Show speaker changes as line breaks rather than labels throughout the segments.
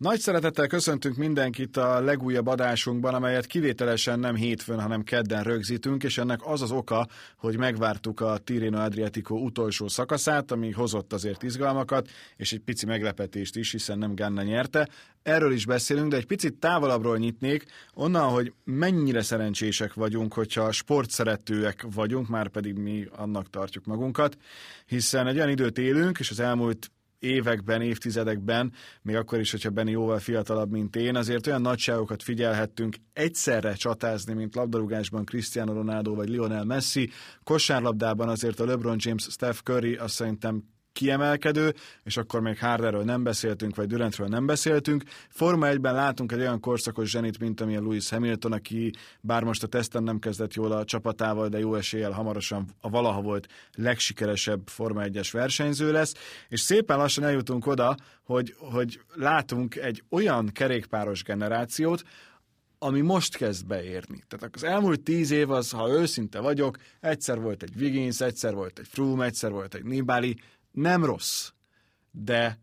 Nagy szeretettel köszöntünk mindenkit a legújabb adásunkban, amelyet kivételesen nem hétfőn, hanem kedden rögzítünk, és ennek az az oka, hogy megvártuk a Tirino Adriatico utolsó szakaszát, ami hozott azért izgalmakat, és egy pici meglepetést is, hiszen nem Ganna nyerte. Erről is beszélünk, de egy picit távolabbról nyitnék, onnan, hogy mennyire szerencsések vagyunk, hogyha sportszeretőek vagyunk, már pedig mi annak tartjuk magunkat, hiszen egy olyan időt élünk, és az elmúlt években, évtizedekben, még akkor is, hogyha Benny jóval fiatalabb, mint én, azért olyan nagyságokat figyelhettünk egyszerre csatázni, mint labdarúgásban Cristiano Ronaldo vagy Lionel Messi, kosárlabdában azért a LeBron James, Steph Curry azt szerintem kiemelkedő, és akkor még Harderről nem beszéltünk, vagy Durantről nem beszéltünk. Forma 1-ben látunk egy olyan korszakos zsenit, mint amilyen Lewis Hamilton, aki bár most a teszten nem kezdett jól a csapatával, de jó eséllyel hamarosan a valaha volt legsikeresebb Forma 1-es versenyző lesz, és szépen lassan eljutunk oda, hogy, hogy látunk egy olyan kerékpáros generációt, ami most kezd beérni. Tehát az elmúlt tíz év az, ha őszinte vagyok, egyszer volt egy Wiggins, egyszer volt egy Froome, egyszer volt egy Nibali, nem rossz, de,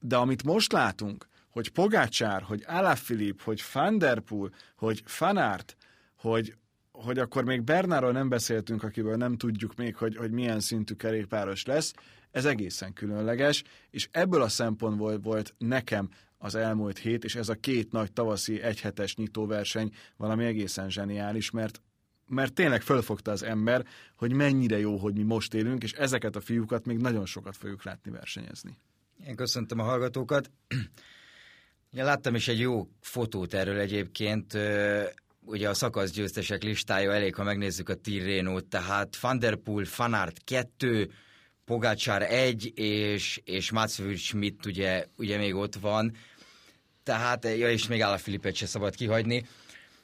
de amit most látunk, hogy Pogácsár, hogy Alaphilipp, hogy Van Der Poel, hogy Fanart, hogy, hogy akkor még Bernáról nem beszéltünk, akiből nem tudjuk még, hogy, hogy milyen szintű kerékpáros lesz, ez egészen különleges, és ebből a szempontból volt nekem az elmúlt hét, és ez a két nagy tavaszi egyhetes nyitóverseny valami egészen zseniális, mert mert tényleg fölfogta az ember, hogy mennyire jó, hogy mi most élünk, és ezeket a fiúkat még nagyon sokat fogjuk látni versenyezni.
Én köszöntöm a hallgatókat. Én láttam is egy jó fotót erről egyébként, ugye a szakaszgyőztesek listája elég, ha megnézzük a Tirrénót, tehát Van der Poel, Fanart 2, Pogácsár 1, és, és Mats Schmidt ugye, ugye még ott van, tehát, ja, és még Álla Filipet se szabad kihagyni.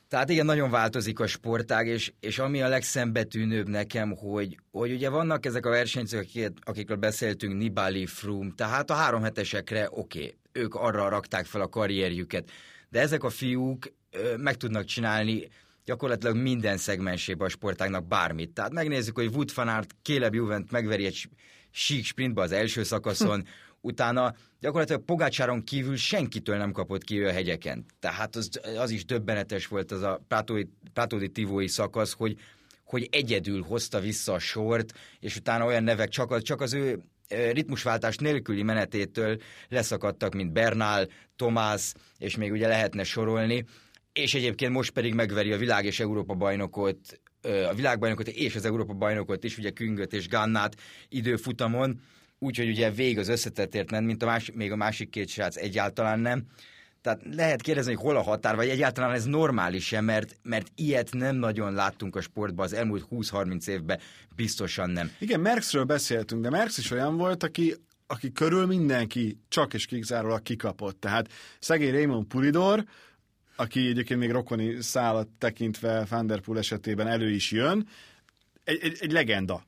Tehát igen, nagyon változik a sportág, és, és ami a legszembetűnőbb nekem, hogy, hogy ugye vannak ezek a versenyzők, akikről beszéltünk, Nibali, Froome, tehát a három hetesekre oké, okay, ők arra rakták fel a karrierjüket, de ezek a fiúk ö, meg tudnak csinálni gyakorlatilag minden szegmensében a sportágnak bármit. Tehát megnézzük, hogy Wood van Aert, Caleb Juvent megveri egy sík sprintbe az első szakaszon, utána gyakorlatilag Pogácsáron kívül senkitől nem kapott ki ő a hegyeken. Tehát az, az is döbbenetes volt az a Prátódi Tivói szakasz, hogy, hogy egyedül hozta vissza a sort, és utána olyan nevek csak az, csak az ő ritmusváltás nélküli menetétől leszakadtak, mint Bernál, Tomás, és még ugye lehetne sorolni, és egyébként most pedig megveri a világ és Európa bajnokot, a világbajnokot és az Európa bajnokot is, ugye Küngöt és Gannát időfutamon, úgyhogy ugye vég az összetettért nem, mint a más, még a másik két srác egyáltalán nem. Tehát lehet kérdezni, hogy hol a határ, vagy egyáltalán ez normális-e, mert, mert ilyet nem nagyon láttunk a sportban az elmúlt 20-30 évben, biztosan nem.
Igen, Merckxről beszéltünk, de Merckx is olyan volt, aki aki körül mindenki csak és kizárólag kikapott. Tehát szegény Raymond Puridor, aki egyébként még rokoni szállat tekintve Van der Poel esetében elő is jön, egy, egy, egy legenda.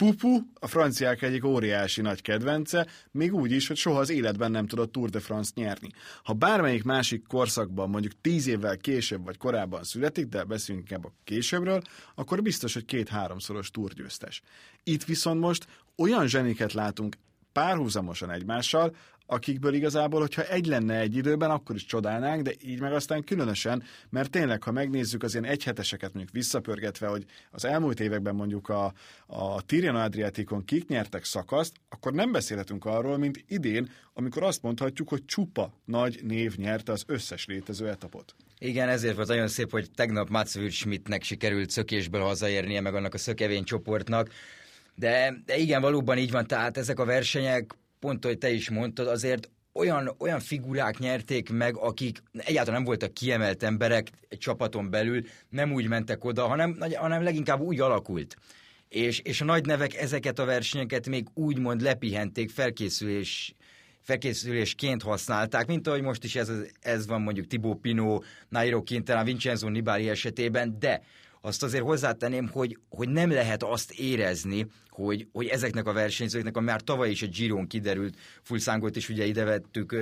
Pupu a franciák egyik óriási nagy kedvence, még úgy is, hogy soha az életben nem tudott Tour de France nyerni. Ha bármelyik másik korszakban, mondjuk tíz évvel később vagy korábban születik, de beszéljünk inkább a későbbről, akkor biztos, hogy két-háromszoros túrgyőztes. Itt viszont most olyan zseniket látunk párhuzamosan egymással, akikből igazából, hogyha egy lenne egy időben, akkor is csodálnánk, de így meg aztán különösen, mert tényleg, ha megnézzük az ilyen egyheteseket mondjuk visszapörgetve, hogy az elmúlt években mondjuk a, a Tirreno Adriaticon kik nyertek szakaszt, akkor nem beszélhetünk arról, mint idén, amikor azt mondhatjuk, hogy csupa nagy név nyerte az összes létező etapot.
Igen, ezért volt nagyon szép, hogy tegnap Mats Schmidtnek sikerült szökésből hazaérnie, meg annak a szökevény csoportnak, de, de igen, valóban így van, tehát ezek a versenyek, pont, hogy te is mondtad, azért olyan, olyan figurák nyerték meg, akik egyáltalán nem voltak kiemelt emberek egy csapaton belül, nem úgy mentek oda, hanem, hanem leginkább úgy alakult. És, és a nagy nevek ezeket a versenyeket még úgymond lepihenték, felkészülés, felkészülésként használták, mint ahogy most is ez, ez van mondjuk Thibaut Pinot, Nairo Quintana, Vincenzo Nibali esetében, de azt azért hozzátenném, hogy, hogy nem lehet azt érezni, hogy, hogy ezeknek a versenyzőknek, a már tavaly is a Giron kiderült, Fulszángot is ugye ide vettük,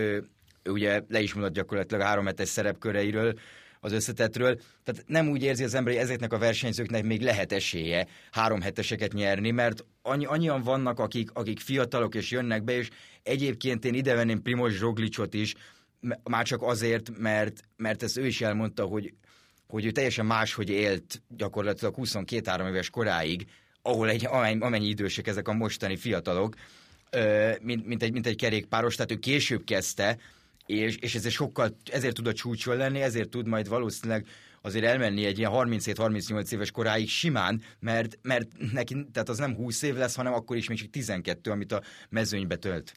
ugye le is mondott gyakorlatilag három hetes szerepköreiről, az összetetről. Tehát nem úgy érzi az ember, hogy ezeknek a versenyzőknek még lehet esélye három heteseket nyerni, mert annyi, annyian vannak, akik, akik fiatalok és jönnek be, és egyébként én ide venném Primoz Roglicot is, már csak azért, mert, mert ezt ő is elmondta, hogy, hogy ő teljesen máshogy élt gyakorlatilag 22-3 éves koráig, ahol egy, amennyi, amennyi idősek ezek a mostani fiatalok, mint, mint, egy, mint egy kerékpáros, tehát ő később kezdte, és, és ezért sokkal, ezért tud a csúcson lenni, ezért tud majd valószínűleg azért elmenni egy ilyen 37-38 éves koráig simán, mert, mert neki, tehát az nem 20 év lesz, hanem akkor is még csak 12, amit a mezőnybe tölt.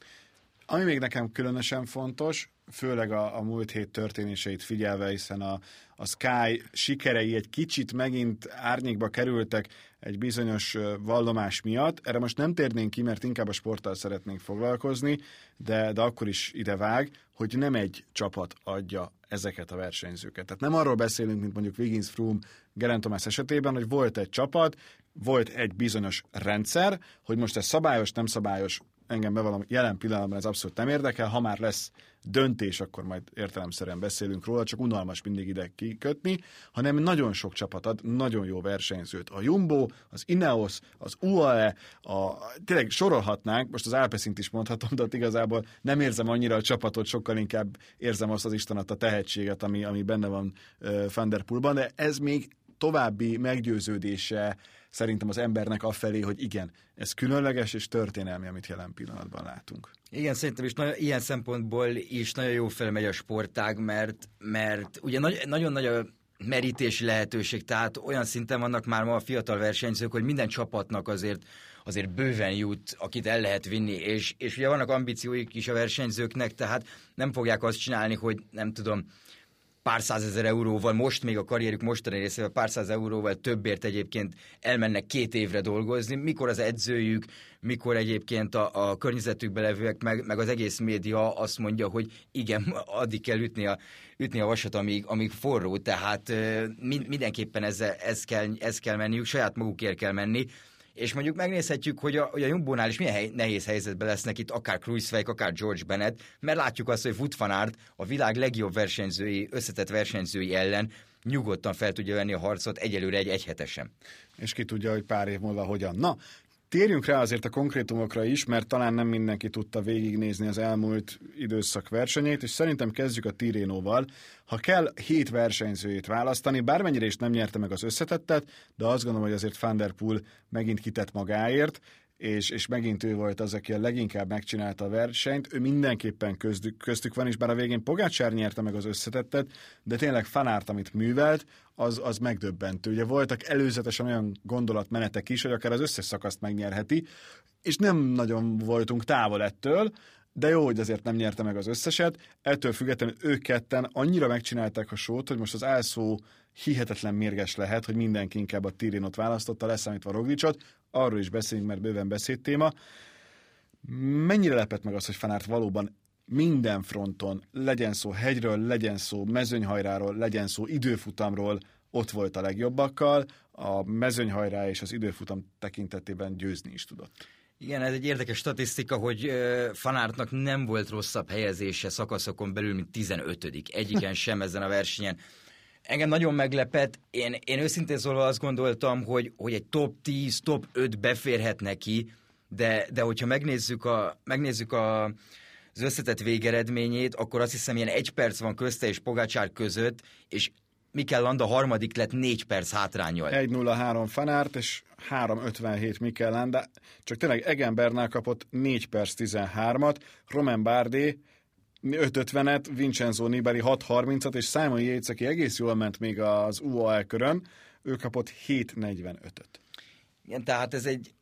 Ami még nekem különösen fontos, főleg a, a múlt hét történéseit figyelve, hiszen a, a Sky sikerei egy kicsit megint árnyékba kerültek egy bizonyos vallomás miatt. Erre most nem térnénk ki, mert inkább a sporttal szeretnénk foglalkozni, de, de akkor is ide vág, hogy nem egy csapat adja ezeket a versenyzőket. Tehát nem arról beszélünk, mint mondjuk Wiggins, Froome, Geraint Thomas esetében, hogy volt egy csapat, volt egy bizonyos rendszer, hogy most ez szabályos, nem szabályos, engem bevallom, jelen pillanatban ez abszolút nem érdekel, ha már lesz döntés, akkor majd értelemszerűen beszélünk róla, csak unalmas mindig ide kikötni, hanem nagyon sok csapat ad nagyon jó versenyzőt. A Jumbo, az Ineos, az UAE, a, tényleg sorolhatnánk, most az Alpecint is mondhatom, de ott igazából nem érzem annyira a csapatot, sokkal inkább érzem azt az Istenat, a tehetséget, ami, ami benne van uh, Van de ez még további meggyőződése szerintem az embernek afelé, hogy igen, ez különleges és történelmi, amit jelen pillanatban látunk.
Igen, szerintem is nagyon, ilyen szempontból is nagyon jó felmegy a sportág, mert, mert ugye nagy, nagyon nagy a merítési lehetőség, tehát olyan szinten vannak már ma a fiatal versenyzők, hogy minden csapatnak azért azért bőven jut, akit el lehet vinni, és, és ugye vannak ambícióik is a versenyzőknek, tehát nem fogják azt csinálni, hogy nem tudom, pár százezer euróval, most még a karrierük mostani részével pár száz euróval többért egyébként elmennek két évre dolgozni, mikor az edzőjük, mikor egyébként a, a környezetükbe levőek, meg, meg az egész média azt mondja, hogy igen, addig kell ütni a, ütni a vasat, amíg, amíg forró, tehát mind, mindenképpen ez, ez, kell, ez kell menniük, saját magukért kell menni, és mondjuk megnézhetjük, hogy a, hogy a Jumbo-nál is milyen hely, nehéz helyzetben lesznek itt akár Kruiswijk, akár George Bennett, mert látjuk azt, hogy Wout van Aert a világ legjobb versenyzői, összetett versenyzői ellen nyugodtan fel tudja venni a harcot egyelőre egy egyhetesen.
És ki tudja, hogy pár év múlva hogyan. Na, Térjünk rá azért a konkrétumokra is, mert talán nem mindenki tudta végignézni az elmúlt időszak versenyét, és szerintem kezdjük a Tirénóval. Ha kell hét versenyzőjét választani, bármennyire is nem nyerte meg az összetettet, de azt gondolom, hogy azért Van megint kitett magáért, és, és megint ő volt az, aki a leginkább megcsinálta a versenyt. Ő mindenképpen köztük, köztük van, és bár a végén Pogácsár nyerte meg az összetettet, de tényleg fanárt, amit művelt, az, az megdöbbentő. Ugye voltak előzetesen olyan gondolatmenetek is, hogy akár az összes szakaszt megnyerheti, és nem nagyon voltunk távol ettől, de jó, hogy azért nem nyerte meg az összeset. Ettől függetlenül ők ketten annyira megcsinálták a sót, hogy most az elszó hihetetlen mérges lehet, hogy mindenki inkább a Tirinot választotta, leszámítva Roglicot, arról is beszélünk, mert bőven beszédtéma. Mennyire lepett meg az, hogy Fanárt valóban minden fronton, legyen szó hegyről, legyen szó mezőnyhajráról, legyen szó időfutamról, ott volt a legjobbakkal, a mezőnyhajrá és az időfutam tekintetében győzni is tudott.
Igen, ez egy érdekes statisztika, hogy Fanártnak nem volt rosszabb helyezése szakaszokon belül, mint 15 Egyiken sem ezen a versenyen. Engem nagyon meglepett. Én, én őszintén szólva azt gondoltam, hogy, hogy egy top 10, top 5 beférhet neki, de, de hogyha megnézzük, a, megnézzük a, az összetett végeredményét, akkor azt hiszem ilyen egy perc van közte és Pogácsár között, és Mikel Landa harmadik lett négy perc hátrányol.
1-0-3 Fanárt, és 3-57 Mikel Landa. Csak tényleg Egenbernál kapott 4 perc 13-at, Roman Bardé 5.50-et, Vincenzo Nibali 6.30-at, és Simon Yates, aki egész jól ment még az UAE körön, ő kapott 7.45-öt.
Igen, tehát ez egy...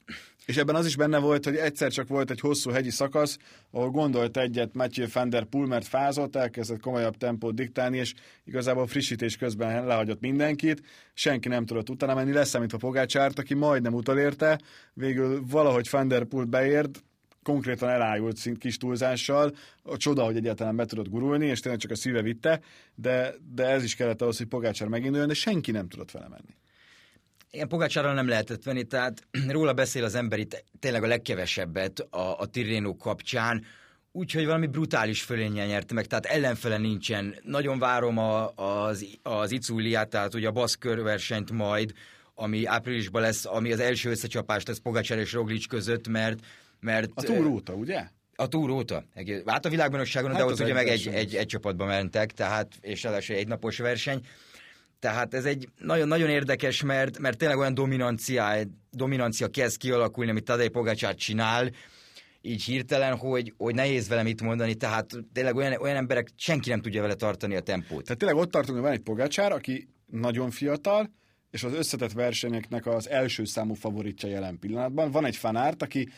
És ebben az is benne volt, hogy egyszer csak volt egy hosszú hegyi szakasz, ahol gondolt egyet Mathieu van der Poel, mert fázott, elkezdett komolyabb tempót diktálni, és igazából frissítés közben lehagyott mindenkit, senki nem tudott utána menni, leszámítva Pogácsárt, aki majdnem utolérte, végül valahogy van der Poel beért, konkrétan elájult szint kis túlzással, a csoda, hogy egyáltalán be tudott gurulni, és tényleg csak a szíve vitte, de, de ez is kellett ahhoz, hogy Pogácsár meginduljon, de senki nem tudott vele menni.
Igen, Pogácsárral nem lehetett venni, tehát róla beszél az ember itt tényleg a legkevesebbet a, a Tirreno kapcsán, Úgyhogy valami brutális fölénnyel nyerte meg, tehát ellenfele nincsen. Nagyon várom a, az, az Iculiát, tehát ugye a baszkör versenyt majd, ami áprilisban lesz, ami az első összecsapás lesz Pogacsár és Roglic között, mert... mert
a túr óta, ugye?
A túr óta. Hát a világbajnokságon, hát de ott ugye meg egy, egy, egy csapatba mentek, tehát, és ráadásul egy napos verseny. Tehát ez egy nagyon, nagyon érdekes, mert, mert tényleg olyan dominancia, dominancia kezd kialakulni, amit Tadej Pogacsár csinál, így hirtelen, hogy, hogy nehéz vele mit mondani, tehát tényleg olyan, olyan emberek, senki nem tudja vele tartani a tempót.
Tehát tényleg ott tartunk, hogy van egy Pogacsár, aki nagyon fiatal, és az összetett versenyeknek az első számú favoritja jelen pillanatban. Van egy fanárt, aki,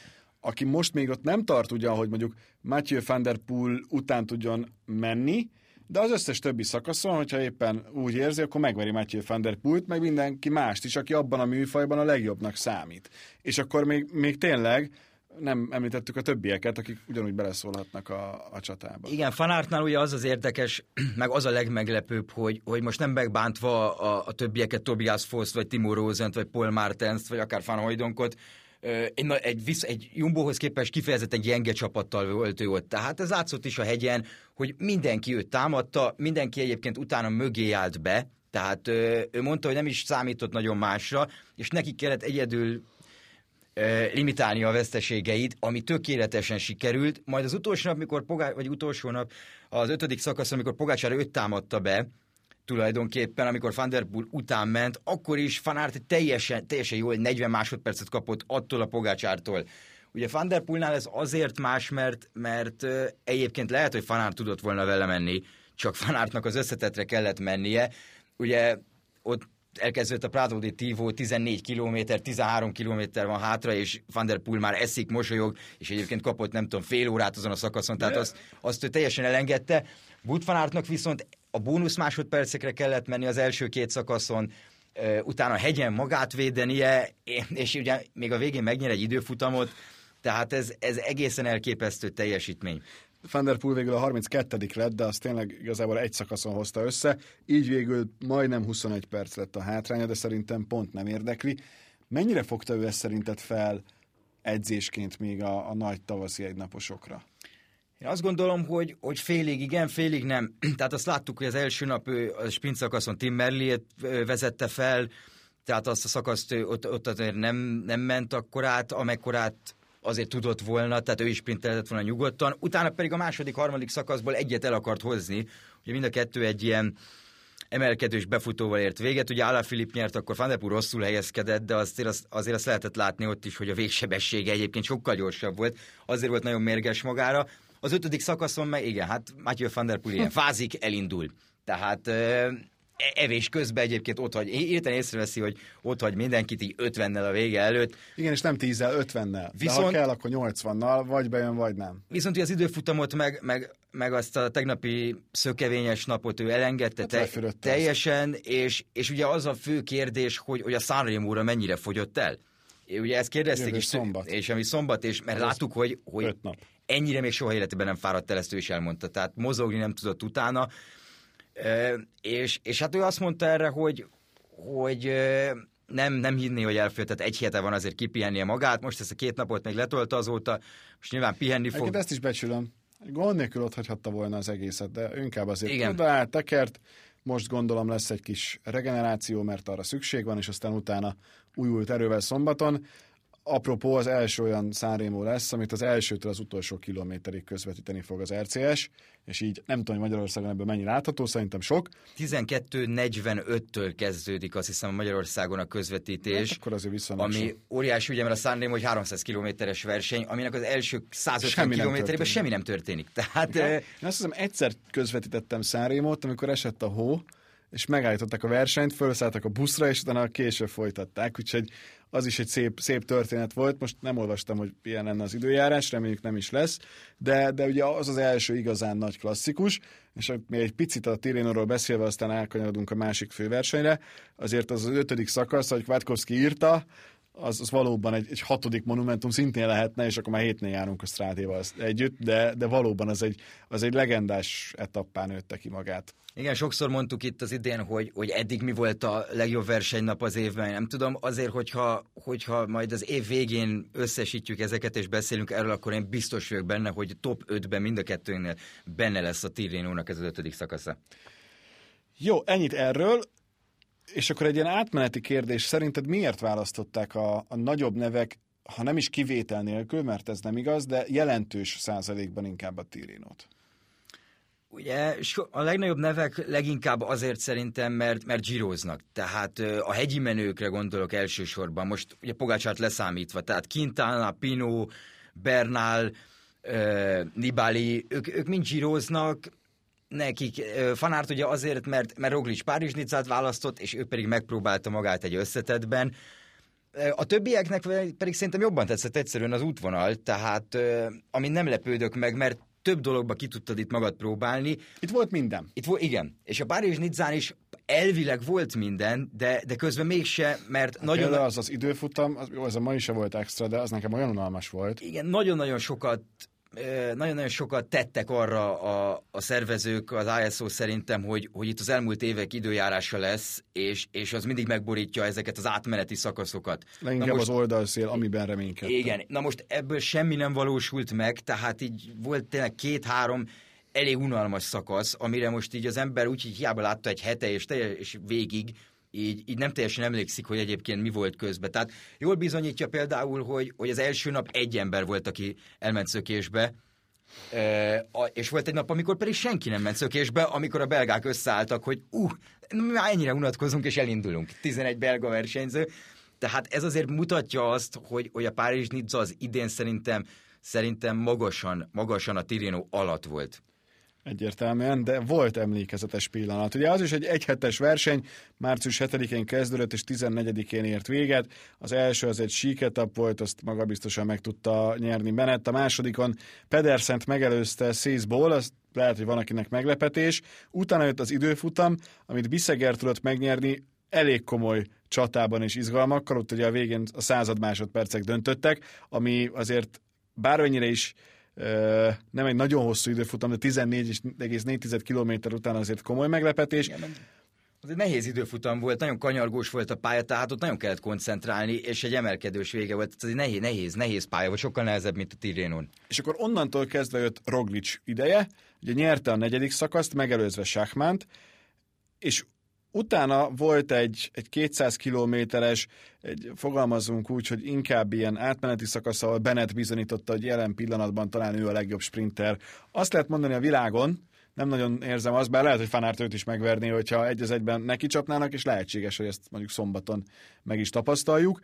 aki most még ott nem tart ugye, hogy mondjuk Mathieu van der Poel után tudjon menni, de az összes többi szakaszon, hogyha éppen úgy érzi, akkor megveri Mathieu van der Poelt, meg mindenki mást is, aki abban a műfajban a legjobbnak számít. És akkor még, még tényleg nem említettük a többieket, akik ugyanúgy beleszólhatnak a, a csatába.
Igen, Fanártnál ugye az az érdekes, meg az a legmeglepőbb, hogy, hogy most nem megbántva a, a többieket, Tobias Foss, vagy Timo Rosent, vagy Paul Martens, vagy akár Van Hojdonkot, egy, egy, visz, egy Jumbohoz képest kifejezetten gyenge csapattal volt ő ott. Tehát ez látszott is a hegyen, hogy mindenki őt támadta, mindenki egyébként utána mögé állt be, tehát ő mondta, hogy nem is számított nagyon másra, és neki kellett egyedül limitálni a veszteségeit, ami tökéletesen sikerült. Majd az utolsó nap, mikor Pogá, vagy utolsó nap, az ötödik szakasz, amikor Pogácsára öt támadta be, tulajdonképpen, amikor Van Der Poel után ment, akkor is Fanart teljesen, teljesen jól 40 másodpercet kapott attól a Pogácsártól. Ugye Van Der Poelnál ez azért más, mert, mert egyébként lehet, hogy Fanart tudott volna vele menni, csak Fanártnak az összetetre kellett mennie. Ugye ott elkezdődött a Prado di Tivo, 14 km, 13 km van hátra, és Van der Poel már eszik, mosolyog, és egyébként kapott nem tudom fél órát azon a szakaszon, tehát azt, azt ő teljesen elengedte. Aertnak viszont a bónusz másodpercekre kellett menni az első két szakaszon, utána hegyen magát védenie, és ugye még a végén megnyer egy időfutamot, tehát ez, ez egészen elképesztő teljesítmény.
Van végül a 32 lett, de az tényleg igazából egy szakaszon hozta össze, így végül majdnem 21 perc lett a hátránya, de szerintem pont nem érdekli. Mennyire fogta ő ezt szerinted fel edzésként még a, a nagy tavaszi egynaposokra?
Én azt gondolom, hogy, hogy félig igen, félig nem. Tehát azt láttuk, hogy az első nap a sprint szakaszon Tim Merliet vezette fel, tehát azt a szakaszt ott, ott azért nem, nem ment akkorát, amekkorát azért tudott volna, tehát ő is sprintelhetett volna nyugodtan. Utána pedig a második, harmadik szakaszból egyet el akart hozni. Ugye mind a kettő egy ilyen emelkedős befutóval ért véget. Ugye Ala Filip nyert, akkor Van rosszul helyezkedett, de azért azt, azért azt lehetett látni ott is, hogy a végsebessége egyébként sokkal gyorsabb volt. Azért volt nagyon mérges magára. Az ötödik szakaszon meg, igen, hát Mathieu van der Poel ilyen fázik, elindul. Tehát E- evés közben egyébként ott hagy, érten észreveszi, hogy ott hagy mindenkit így 50-nel a vége előtt.
Igen, és nem 10-el, 50-nel. Viszont, De ha kell, akkor 80-nal, vagy bejön, vagy nem.
Viszont az időfutamot, meg, meg, meg azt a tegnapi szökevényes napot ő elengedte hát te, teljesen, és, és ugye az a fő kérdés, hogy, hogy a Sanremo-ra mennyire fogyott el. Ugye ezt kérdezték Jövő is,
szombat.
és ami szombat, és mert Ez láttuk, hogy, hogy ennyire még soha életében nem fáradt el, ezt ő is elmondta, tehát mozogni nem tudott utána, és, és hát ő azt mondta erre, hogy, hogy nem, nem hinni, hogy elfőtt, tehát egy hete van azért kipihennie magát, most ezt a két napot még letolta azóta, most nyilván pihenni fog. Egyébként
ezt is becsülöm. Gond nélkül ott hagyhatta volna az egészet, de inkább azért Igen. oda tekert, most gondolom lesz egy kis regeneráció, mert arra szükség van, és aztán utána újult erővel szombaton. Apropó, az első olyan Sanremo lesz, amit az elsőtől az utolsó kilométerig közvetíteni fog az RCS, és így nem tudom, hogy Magyarországon ebből mennyi látható, szerintem sok.
12.45-től kezdődik azt hiszem Magyarországon a közvetítés.
Hát akkor azért
Ami
sok.
óriási, ugye, mert a Sanremo, hogy 300 kilométeres verseny, aminek az első 150 kilométerében semmi nem történik. Tehát,
okay. Én azt hiszem egyszer közvetítettem Sanremo-t, amikor esett a hó, és megállították a versenyt, felszálltak a buszra, és utána később folytatták, úgyhogy az is egy szép, szép történet volt. Most nem olvastam, hogy ilyen lenne az időjárás, reméljük nem is lesz, de, de ugye az az első igazán nagy klasszikus, és még egy picit a Tirénóról beszélve, aztán elkanyarodunk a másik főversenyre, azért az az ötödik szakasz, hogy Kvátkowski írta, az, az valóban egy, egy hatodik monumentum szintén lehetne, és akkor már hétnél járunk a Strátéval együtt, de, de valóban az egy, az egy legendás etappán nőtte ki magát.
Igen, sokszor mondtuk itt az idén, hogy, hogy eddig mi volt a legjobb versenynap az évben. Nem tudom, azért, hogyha, hogyha majd az év végén összesítjük ezeket és beszélünk erről, akkor én biztos vagyok benne, hogy top 5-ben mind a kettőnél benne lesz a Tirénónak ez az ötödik szakasza.
Jó, ennyit erről. És akkor egy ilyen átmeneti kérdés, szerinted miért választották a, a nagyobb nevek, ha nem is kivétel nélkül, mert ez nem igaz, de jelentős százalékban inkább a Tirinót?
Ugye a legnagyobb nevek leginkább azért szerintem, mert, mert gyíróznak. Tehát a hegyi menőkre gondolok elsősorban, most ugye Pogácsát leszámítva, tehát Quintana, Pino, Bernal, Nibali, ők, ők mind gyíróznak, nekik Fanárt ugye azért, mert, mert Roglic párizs választott, és ő pedig megpróbálta magát egy összetetben. A többieknek pedig szerintem jobban tetszett egyszerűen az útvonal, tehát ami nem lepődök meg, mert több dologba ki tudtad itt magad próbálni.
Itt volt minden.
Itt volt, igen. És a Párizs Nizzán is elvileg volt minden, de, de közben mégse, mert
hát
nagyon...
Például az az időfutam, az, jó, az a mai se volt extra, de az nekem olyan unalmas volt.
Igen, nagyon-nagyon sokat nagyon-nagyon sokat tettek arra a, a szervezők, az ISO szerintem, hogy, hogy itt az elmúlt évek időjárása lesz, és, és az mindig megborítja ezeket az átmeneti szakaszokat.
Leginkább most, az oldalszél, amiben reménykedtem.
Igen, na most ebből semmi nem valósult meg, tehát így volt tényleg két-három elég unalmas szakasz, amire most így az ember úgy, hogy hiába látta egy hete és, és végig, így, így nem teljesen emlékszik, hogy egyébként mi volt közben. Tehát jól bizonyítja például, hogy, hogy az első nap egy ember volt, aki elment szökésbe, e, és volt egy nap, amikor pedig senki nem ment szökésbe, amikor a belgák összeálltak, hogy uh, már ennyire unatkozunk és elindulunk. 11 belga versenyző. Tehát ez azért mutatja azt, hogy, hogy a Párizs Nizza az idén szerintem szerintem magasan, magasan a Tirino alatt volt.
Egyértelműen, de volt emlékezetes pillanat. Ugye az is egy egyhetes verseny, március 7-én kezdődött és 14-én ért véget. Az első az egy síketap volt, azt maga biztosan meg tudta nyerni Bennett. A másodikon Pedersent megelőzte Szészból, az lehet, hogy van akinek meglepetés. Utána jött az időfutam, amit Bisseger tudott megnyerni elég komoly csatában és izgalmakkal, ott ugye a végén a század másodpercek döntöttek, ami azért bármennyire is nem egy nagyon hosszú időfutam, de 14,4 km után azért komoly meglepetés. Igen,
az egy nehéz időfutam volt, nagyon kanyargós volt a pálya, tehát ott nagyon kellett koncentrálni, és egy emelkedős vége volt. Ez egy nehéz, nehéz, nehéz pálya volt, sokkal nehezebb, mint a Tirénon.
És akkor onnantól kezdve jött Roglic ideje, ugye nyerte a negyedik szakaszt, megelőzve Sachmánt, és Utána volt egy, egy 200 kilométeres, egy, fogalmazunk úgy, hogy inkább ilyen átmeneti szakasz, ahol Bennett bizonyította, hogy jelen pillanatban talán ő a legjobb sprinter. Azt lehet mondani a világon, nem nagyon érzem azt, bár lehet, hogy Fanárt őt is megverné, hogyha egy az egyben neki csapnának, és lehetséges, hogy ezt mondjuk szombaton meg is tapasztaljuk.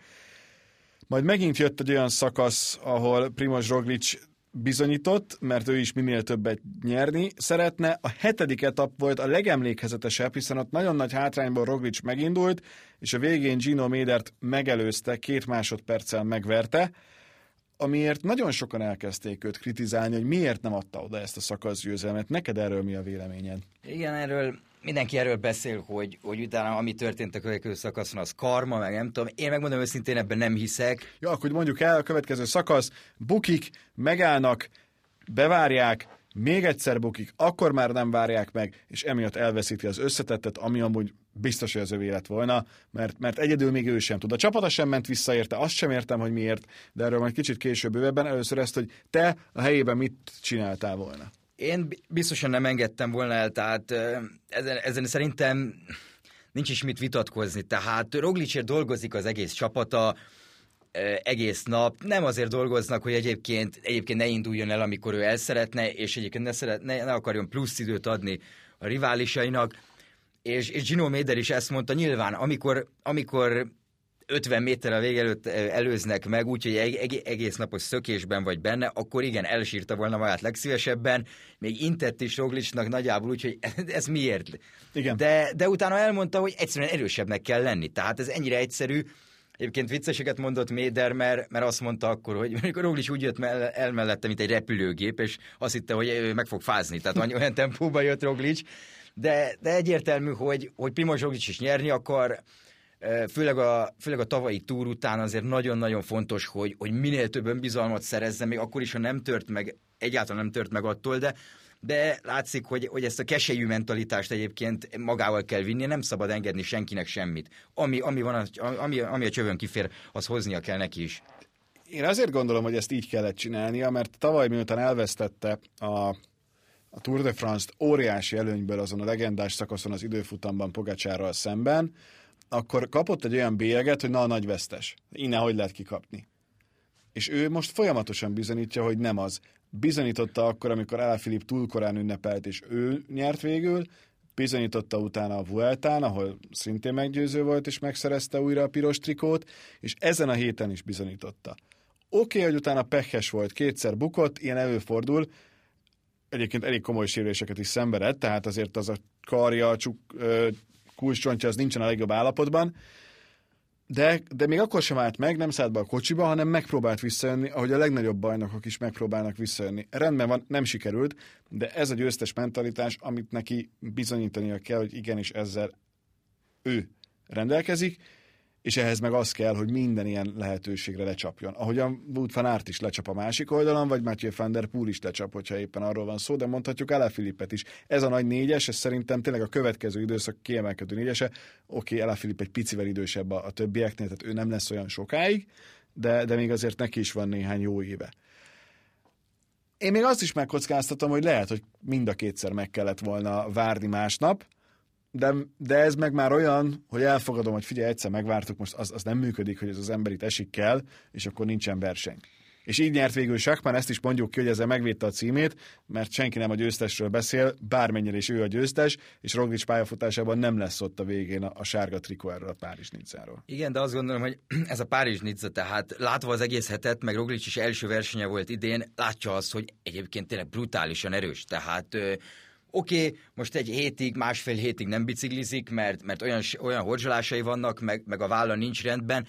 Majd megint jött egy olyan szakasz, ahol Primoz Roglic bizonyított, mert ő is minél többet nyerni szeretne. A hetedik etap volt a legemlékezetesebb, hiszen ott nagyon nagy hátrányból Roglic megindult, és a végén Gino Médert megelőzte, két másodperccel megverte, amiért nagyon sokan elkezdték őt kritizálni, hogy miért nem adta oda ezt a szakaszgyőzelmet. Neked erről mi a véleményed?
Igen, erről mindenki erről beszél, hogy, hogy utána ami történt a következő szakaszon, az karma, meg nem tudom. Én megmondom őszintén, ebben nem hiszek.
Ja, akkor mondjuk el, a következő szakasz, bukik, megállnak, bevárják, még egyszer bukik, akkor már nem várják meg, és emiatt elveszíti az összetettet, ami amúgy biztos, hogy az övé lett volna, mert, mert egyedül még ő sem tud. A csapata sem ment vissza érte, azt sem értem, hogy miért, de erről majd kicsit később bővebben. Először ezt, hogy te a helyében mit csináltál volna.
Én biztosan nem engedtem volna el, tehát ezen, ezen szerintem nincs is mit vitatkozni. Tehát Roglicért dolgozik az egész csapata, egész nap. Nem azért dolgoznak, hogy egyébként, egyébként ne induljon el, amikor ő el szeretne, és egyébként ne, szeret, ne, ne akarjon plusz időt adni a riválisainak. És, és Gino Méder is ezt mondta, nyilván, amikor, amikor 50 méter a vége előtt előznek meg, úgyhogy egész napos szökésben vagy benne, akkor igen, elsírta volna magát legszívesebben, még intett is Roglicsnak nagyjából, úgyhogy ez miért?
Igen.
De, de utána elmondta, hogy egyszerűen erősebbnek kell lenni. Tehát ez ennyire egyszerű, Egyébként vicceseket mondott Méder, mert, mert azt mondta akkor, hogy amikor Roglic úgy jött el mellette, mint egy repülőgép, és azt hitte, hogy meg fog fázni, tehát olyan tempóban jött Roglic, de, de egyértelmű, hogy, hogy Primoz Roglic is nyerni akar, főleg a, főleg a tavalyi túr után azért nagyon-nagyon fontos, hogy, hogy minél több önbizalmat szerezzen, még akkor is, ha nem tört meg, egyáltalán nem tört meg attól, de de látszik, hogy, hogy ezt a keselyű mentalitást egyébként magával kell vinni, nem szabad engedni senkinek semmit. Ami, ami, van, ami, ami a csövön kifér, az hoznia kell neki is.
Én azért gondolom, hogy ezt így kellett csinálnia, mert tavaly miután elvesztette a, a Tour de France-t óriási előnyből azon a legendás szakaszon az időfutamban Pogacsárral szemben, akkor kapott egy olyan bélyeget, hogy na a nagy vesztes. Innen hogy lehet kikapni? És ő most folyamatosan bizonyítja, hogy nem az. Bizonyította akkor, amikor Alaphilipp túl korán ünnepelt, és ő nyert végül, bizonyította utána a Vueltán, ahol szintén meggyőző volt, és megszerezte újra a piros trikót, és ezen a héten is bizonyította. Oké, okay, hogy utána pehes volt, kétszer bukott, ilyen előfordul, egyébként elég komoly sérüléseket is szenvedett, tehát azért az a karja, csuk, kulcscsontja az nincsen a legjobb állapotban, de, de még akkor sem állt meg, nem szállt be a kocsiba, hanem megpróbált visszajönni, ahogy a legnagyobb bajnokok is megpróbálnak visszajönni. Rendben van, nem sikerült, de ez a győztes mentalitás, amit neki bizonyítania kell, hogy igenis ezzel ő rendelkezik, és ehhez meg az kell, hogy minden ilyen lehetőségre lecsapjon. Ahogyan Wout van Aert is lecsap a másik oldalon, vagy Mathieu van der Poel is lecsap, hogyha éppen arról van szó, de mondhatjuk Alaphilippet is. Ez a nagy négyes, ez szerintem tényleg a következő időszak kiemelkedő négyese. Oké, okay, Alaphilipp egy picivel idősebb a, a többieknél, tehát ő nem lesz olyan sokáig, de, de még azért neki is van néhány jó éve. Én még azt is megkockáztatom, hogy lehet, hogy mind a kétszer meg kellett volna várni másnap, de, de ez meg már olyan, hogy elfogadom, hogy figyelj, egyszer megvártuk, most az, az nem működik, hogy ez az ember itt esik kell, és akkor nincsen verseny. És így nyert végül Sakman, ezt is mondjuk ki, hogy ezzel megvédte a címét, mert senki nem a győztesről beszél, bármennyire is ő a győztes, és Roglic pályafutásában nem lesz ott a végén a, a sárga trikó erről a Párizs Niczáról.
Igen, de azt gondolom, hogy ez a Párizs Nicza, tehát látva az egész hetet, meg Roglic is első versenye volt idén, látja azt, hogy egyébként tényleg brutálisan erős, tehát Oké, okay, most egy hétig, másfél hétig nem biciklizik, mert, mert olyan, olyan horzsolásai vannak, meg, meg a válla nincs rendben,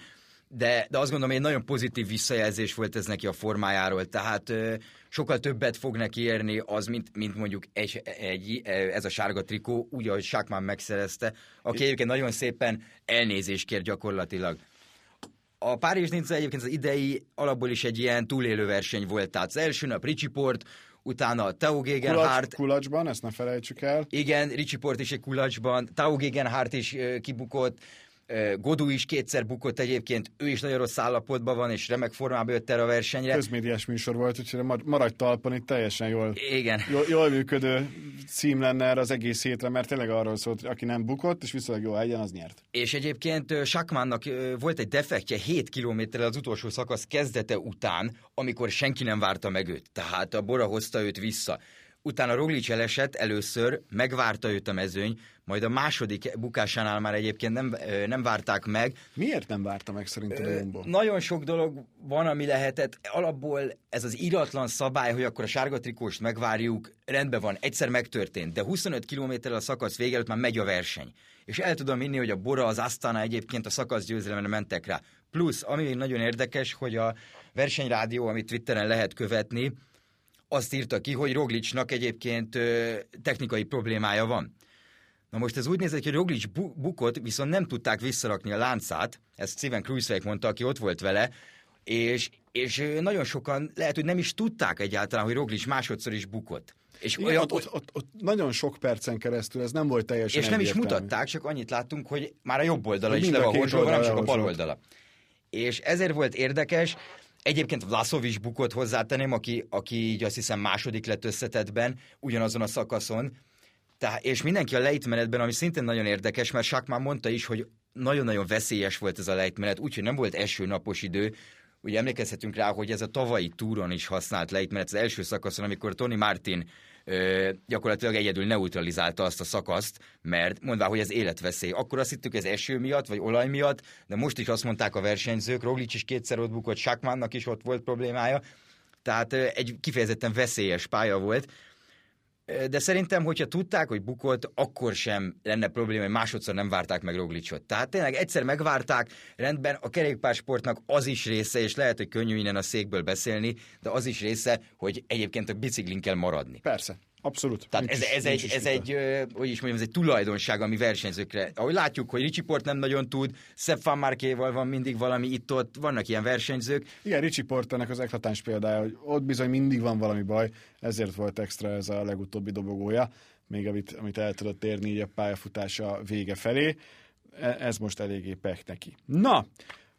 de, de azt gondolom, egy nagyon pozitív visszajelzés volt ez neki a formájáról, tehát ö, sokkal többet fog neki érni az, mint, mint mondjuk egy, egy, ez a sárga trikó, úgy, ahogy Sákmán megszerezte, aki egyébként nagyon szépen elnézést kér gyakorlatilag. A Párizs Nincs egyébként az idei alapból is egy ilyen túlélő verseny volt, tehát az első nap Ricsiport, utána Tao Gegenhardt.
Kulacs, kulacsban, ezt ne felejtsük el.
Igen, Ricsi Port is egy kulacsban, Tao Gegenhardt is kibukott, Godú is kétszer bukott egyébként, ő is nagyon rossz állapotban van, és remek formában jött erre a versenyre.
Közmédiás műsor volt, úgyhogy maradj talpon, itt teljesen jól,
Igen.
jól, jól működő cím lenne erre az egész hétre, mert tényleg arról szólt, hogy aki nem bukott, és viszonylag jó helyen, az nyert.
És egyébként Sakmánnak volt egy defektje 7 kilométerrel az utolsó szakasz kezdete után, amikor senki nem várta meg őt. Tehát a Bora hozta őt vissza. Utána Roglic elesett először, megvárta őt a mezőny, majd a második bukásánál már egyébként nem, nem várták meg.
Miért nem várta meg szerinted a Jumbo?
Nagyon sok dolog van, ami lehetett. Alapból ez az iratlan szabály, hogy akkor a sárga trikóst megvárjuk, rendben van, egyszer megtörtént, de 25 km a szakasz vége előtt már megy a verseny. És el tudom inni, hogy a Bora, az Astana egyébként a szakasz győzelemre mentek rá. Plusz, ami még nagyon érdekes, hogy a versenyrádió, amit Twitteren lehet követni, azt írta ki, hogy Roglicnak egyébként technikai problémája van. Na most ez úgy nézett, hogy Roglic bu- bukott, viszont nem tudták visszarakni a láncát, ezt Steven Kruiswijk mondta, aki ott volt vele, és, és nagyon sokan lehet, hogy nem is tudták egyáltalán, hogy Roglic másodszor is bukott.
És Igen, olyan, ott, ott, ott, ott nagyon sok percen keresztül ez nem volt teljesen
És nem is mutatták, csak annyit láttunk, hogy már a jobb oldala is le van horzsolva, nem csak a bal oldala. És ezért volt érdekes, Egyébként Vlasov is bukott hozzátenném, aki, aki így azt hiszem második lett összetetben, ugyanazon a szakaszon. Tehát, és mindenki a lejtmenetben, ami szintén nagyon érdekes, mert Sakmán már mondta is, hogy nagyon-nagyon veszélyes volt ez a lejtmenet, úgyhogy nem volt eső napos idő, Ugye emlékezhetünk rá, hogy ez a tavalyi túron is használt lejtmenet, az első szakaszon, amikor Tony Martin ö, gyakorlatilag egyedül neutralizálta azt a szakaszt, mert mondvá, hogy ez életveszély. Akkor azt hittük, ez eső miatt, vagy olaj miatt, de most is azt mondták a versenyzők, Roglic is kétszer ott bukott, Sakmánnak is ott volt problémája, tehát egy kifejezetten veszélyes pálya volt, de szerintem, hogyha tudták, hogy bukott, akkor sem lenne probléma, hogy másodszor nem várták meg Roglicot. Tehát tényleg egyszer megvárták, rendben, a kerékpársportnak az is része, és lehet, hogy könnyű innen a székből beszélni, de az is része, hogy egyébként a biciklin kell maradni.
Persze. Abszolút.
Tehát ez, ez, egy, ez egy, hogy is mondjam, ez egy tulajdonság, ami versenyzőkre. Ahogy látjuk, hogy Ricsi Port nem nagyon tud, Sepp Van Markéval van mindig valami itt-ott, vannak ilyen versenyzők.
Igen, Ricsi Port ennek az eklatáns példája, hogy ott bizony mindig van valami baj, ezért volt extra ez a legutóbbi dobogója, még amit, amit el tudott érni így a pályafutása vége felé. E, ez most eléggé pek neki. Na,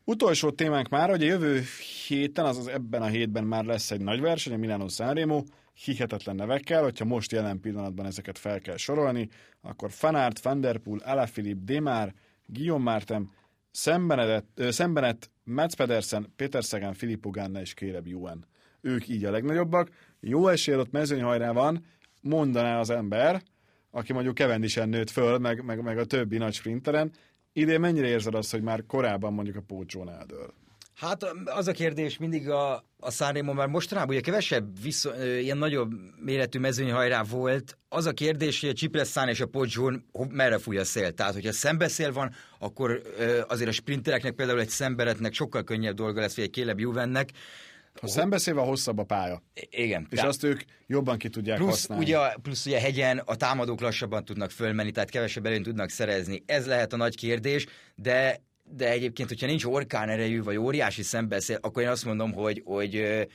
utolsó témánk már, hogy a jövő héten, azaz ebben a hétben már lesz egy nagy verseny, a Milano Sanremo, hihetetlen nevekkel, hogyha most jelen pillanatban ezeket fel kell sorolni, akkor Fanart, Van Der Poel, Alaphilippe, Demar, Guillaume Martin, Szembenet, Mats Pedersen, Peter Sagan, Filippo Ganna és Caleb Ewan. Ők így a legnagyobbak. Jó esél ott mezőnyhajrá van, mondaná az ember, aki mondjuk Kevendisen nőtt föl, meg, meg, meg a többi nagy sprinteren. Idén mennyire érzed azt, hogy már korábban mondjuk a pócsón eldől?
Hát az a kérdés mindig a, a Sanremo, mert mostanában ugye kevesebb viszony, ilyen nagyobb méretű mezőnyhajrá volt. Az a kérdés, hogy a Csipresszán és a Podzsón merre fúj a szél. Tehát, hogyha szembeszél van, akkor azért a sprintereknek például egy szemberetnek sokkal könnyebb dolga lesz, vagy egy Kéleb Juvennek.
Ha szembeszélve hosszabb a pálya.
Igen.
És azt ők jobban ki tudják
plusz,
használni.
Ugye, plusz ugye hegyen a támadók lassabban tudnak fölmenni, tehát kevesebb előnyt tudnak szerezni. Ez lehet a nagy kérdés, de de egyébként, hogyha nincs orkán erejű, vagy óriási szembeszél, akkor én azt mondom, hogy, hogy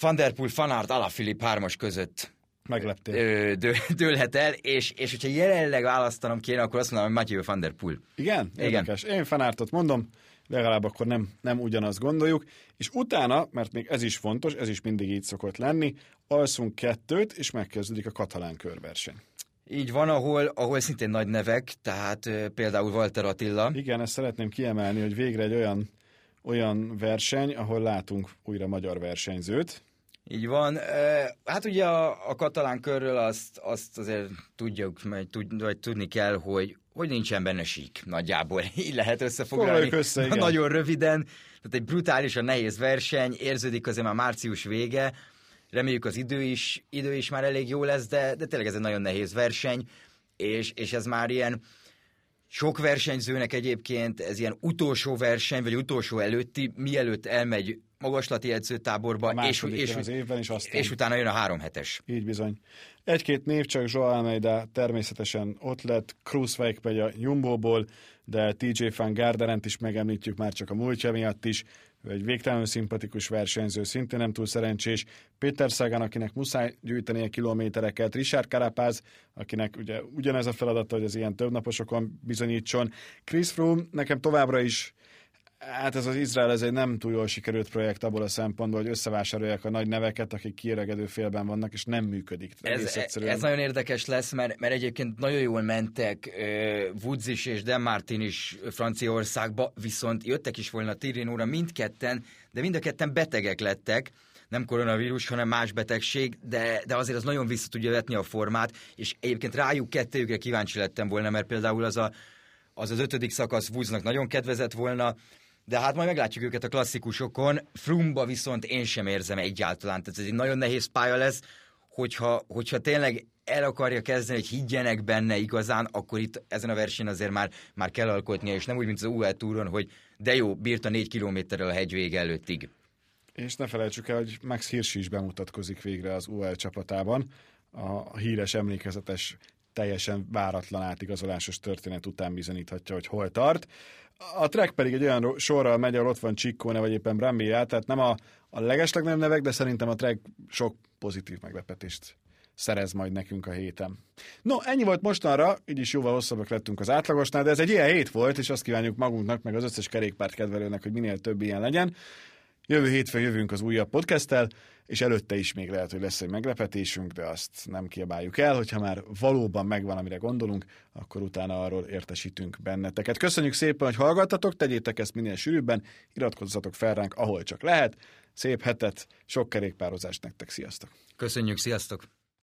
Van der Poel, Fanart, Alaphilipp hármas között
Megleptél.
Dő, dőlhet el, és, és hogyha jelenleg választanom kéne, akkor azt mondom, hogy Mathieu Van der Poel.
Igen? Érdekes. Igen. Én Fanartot mondom, legalább akkor nem, nem ugyanazt gondoljuk, és utána, mert még ez is fontos, ez is mindig így szokott lenni, alszunk kettőt, és megkezdődik a katalán körverseny.
Így van, ahol, ahol szintén nagy nevek, tehát például Walter Attila.
Igen, ezt szeretném kiemelni, hogy végre egy olyan, olyan verseny, ahol látunk újra magyar versenyzőt.
Így van. Hát ugye a, a katalán körről azt, azt azért tudjuk, vagy, tud, vagy tudni kell, hogy, hogy nincsen benne sík nagyjából. Így lehet összefoglalni.
Össze, igen.
Nagyon röviden. Tehát egy brutálisan nehéz verseny, érződik azért már március vége, Reméljük az idő is, idő is már elég jó lesz, de, de tényleg ez egy nagyon nehéz verseny, és, és ez már ilyen sok versenyzőnek egyébként ez ilyen utolsó verseny, vagy utolsó előtti, mielőtt elmegy magaslati edzőtáborba,
és, és, az évben, és, aztán...
és utána jön a három hetes.
Így bizony. Egy-két név csak Joao Almeida természetesen ott lett, Kruiswijk megy a Jumbo-ból, de TJ Van Garderent is megemlítjük már csak a múltja miatt is, egy végtelenül szimpatikus versenyző, szintén nem túl szerencsés, Péter Sagan, akinek muszáj gyűjteni a kilométereket, Richard Carapaz, akinek ugye ugyanez a feladata, hogy az ilyen többnaposokon bizonyítson, Chris Froome nekem továbbra is Hát ez az Izrael, ez egy nem túl jól sikerült projekt abból a szempontból, hogy összevásárolják a nagy neveket, akik kiöregedő félben vannak, és nem működik.
Ez, egyszerűen. ez nagyon érdekes lesz, mert, mert egyébként nagyon jól mentek uh, Woods is és Dan Martin is Franciaországba, viszont jöttek is volna Tirinóra mindketten, de mind a ketten betegek lettek, nem koronavírus, hanem más betegség, de, de azért az nagyon vissza tudja vetni a formát, és egyébként rájuk kettőjükre kíváncsi lettem volna, mert például az a, az, az ötödik szakasz Woodsnak nagyon kedvezett volna, de hát majd meglátjuk őket a klasszikusokon. Frumba viszont én sem érzem egyáltalán, tehát ez egy nagyon nehéz pálya lesz, hogyha, hogyha tényleg el akarja kezdeni, hogy higgyenek benne igazán, akkor itt ezen a versenyen azért már, már kell alkotnia, és nem úgy, mint az UL túron, hogy de jó, bírta négy kilométerrel a hegyvég előttig.
És ne felejtsük el, hogy Max Hirsch is bemutatkozik végre az UL csapatában. A híres, emlékezetes, teljesen váratlan átigazolásos történet után bizonyíthatja, hogy hol tart. A track pedig egy olyan sorral megy, ahol ott van Csikkóne, vagy éppen Brambilla, tehát nem a, a legeslegnagyobb nevek, de szerintem a track sok pozitív meglepetést szerez majd nekünk a héten. No, ennyi volt mostanra, így is jóval hosszabbak lettünk az átlagosnál, de ez egy ilyen hét volt, és azt kívánjuk magunknak, meg az összes kerékpárt kedvelőnek, hogy minél több ilyen legyen. Jövő hétfőn jövünk az újabb podcasttel, és előtte is még lehet, hogy lesz egy meglepetésünk, de azt nem kiabáljuk el, hogyha már valóban megvan, amire gondolunk, akkor utána arról értesítünk benneteket. Köszönjük szépen, hogy hallgattatok, tegyétek ezt minél sűrűbben, iratkozzatok fel ránk, ahol csak lehet. Szép hetet, sok kerékpározást nektek, sziasztok!
Köszönjük, sziasztok!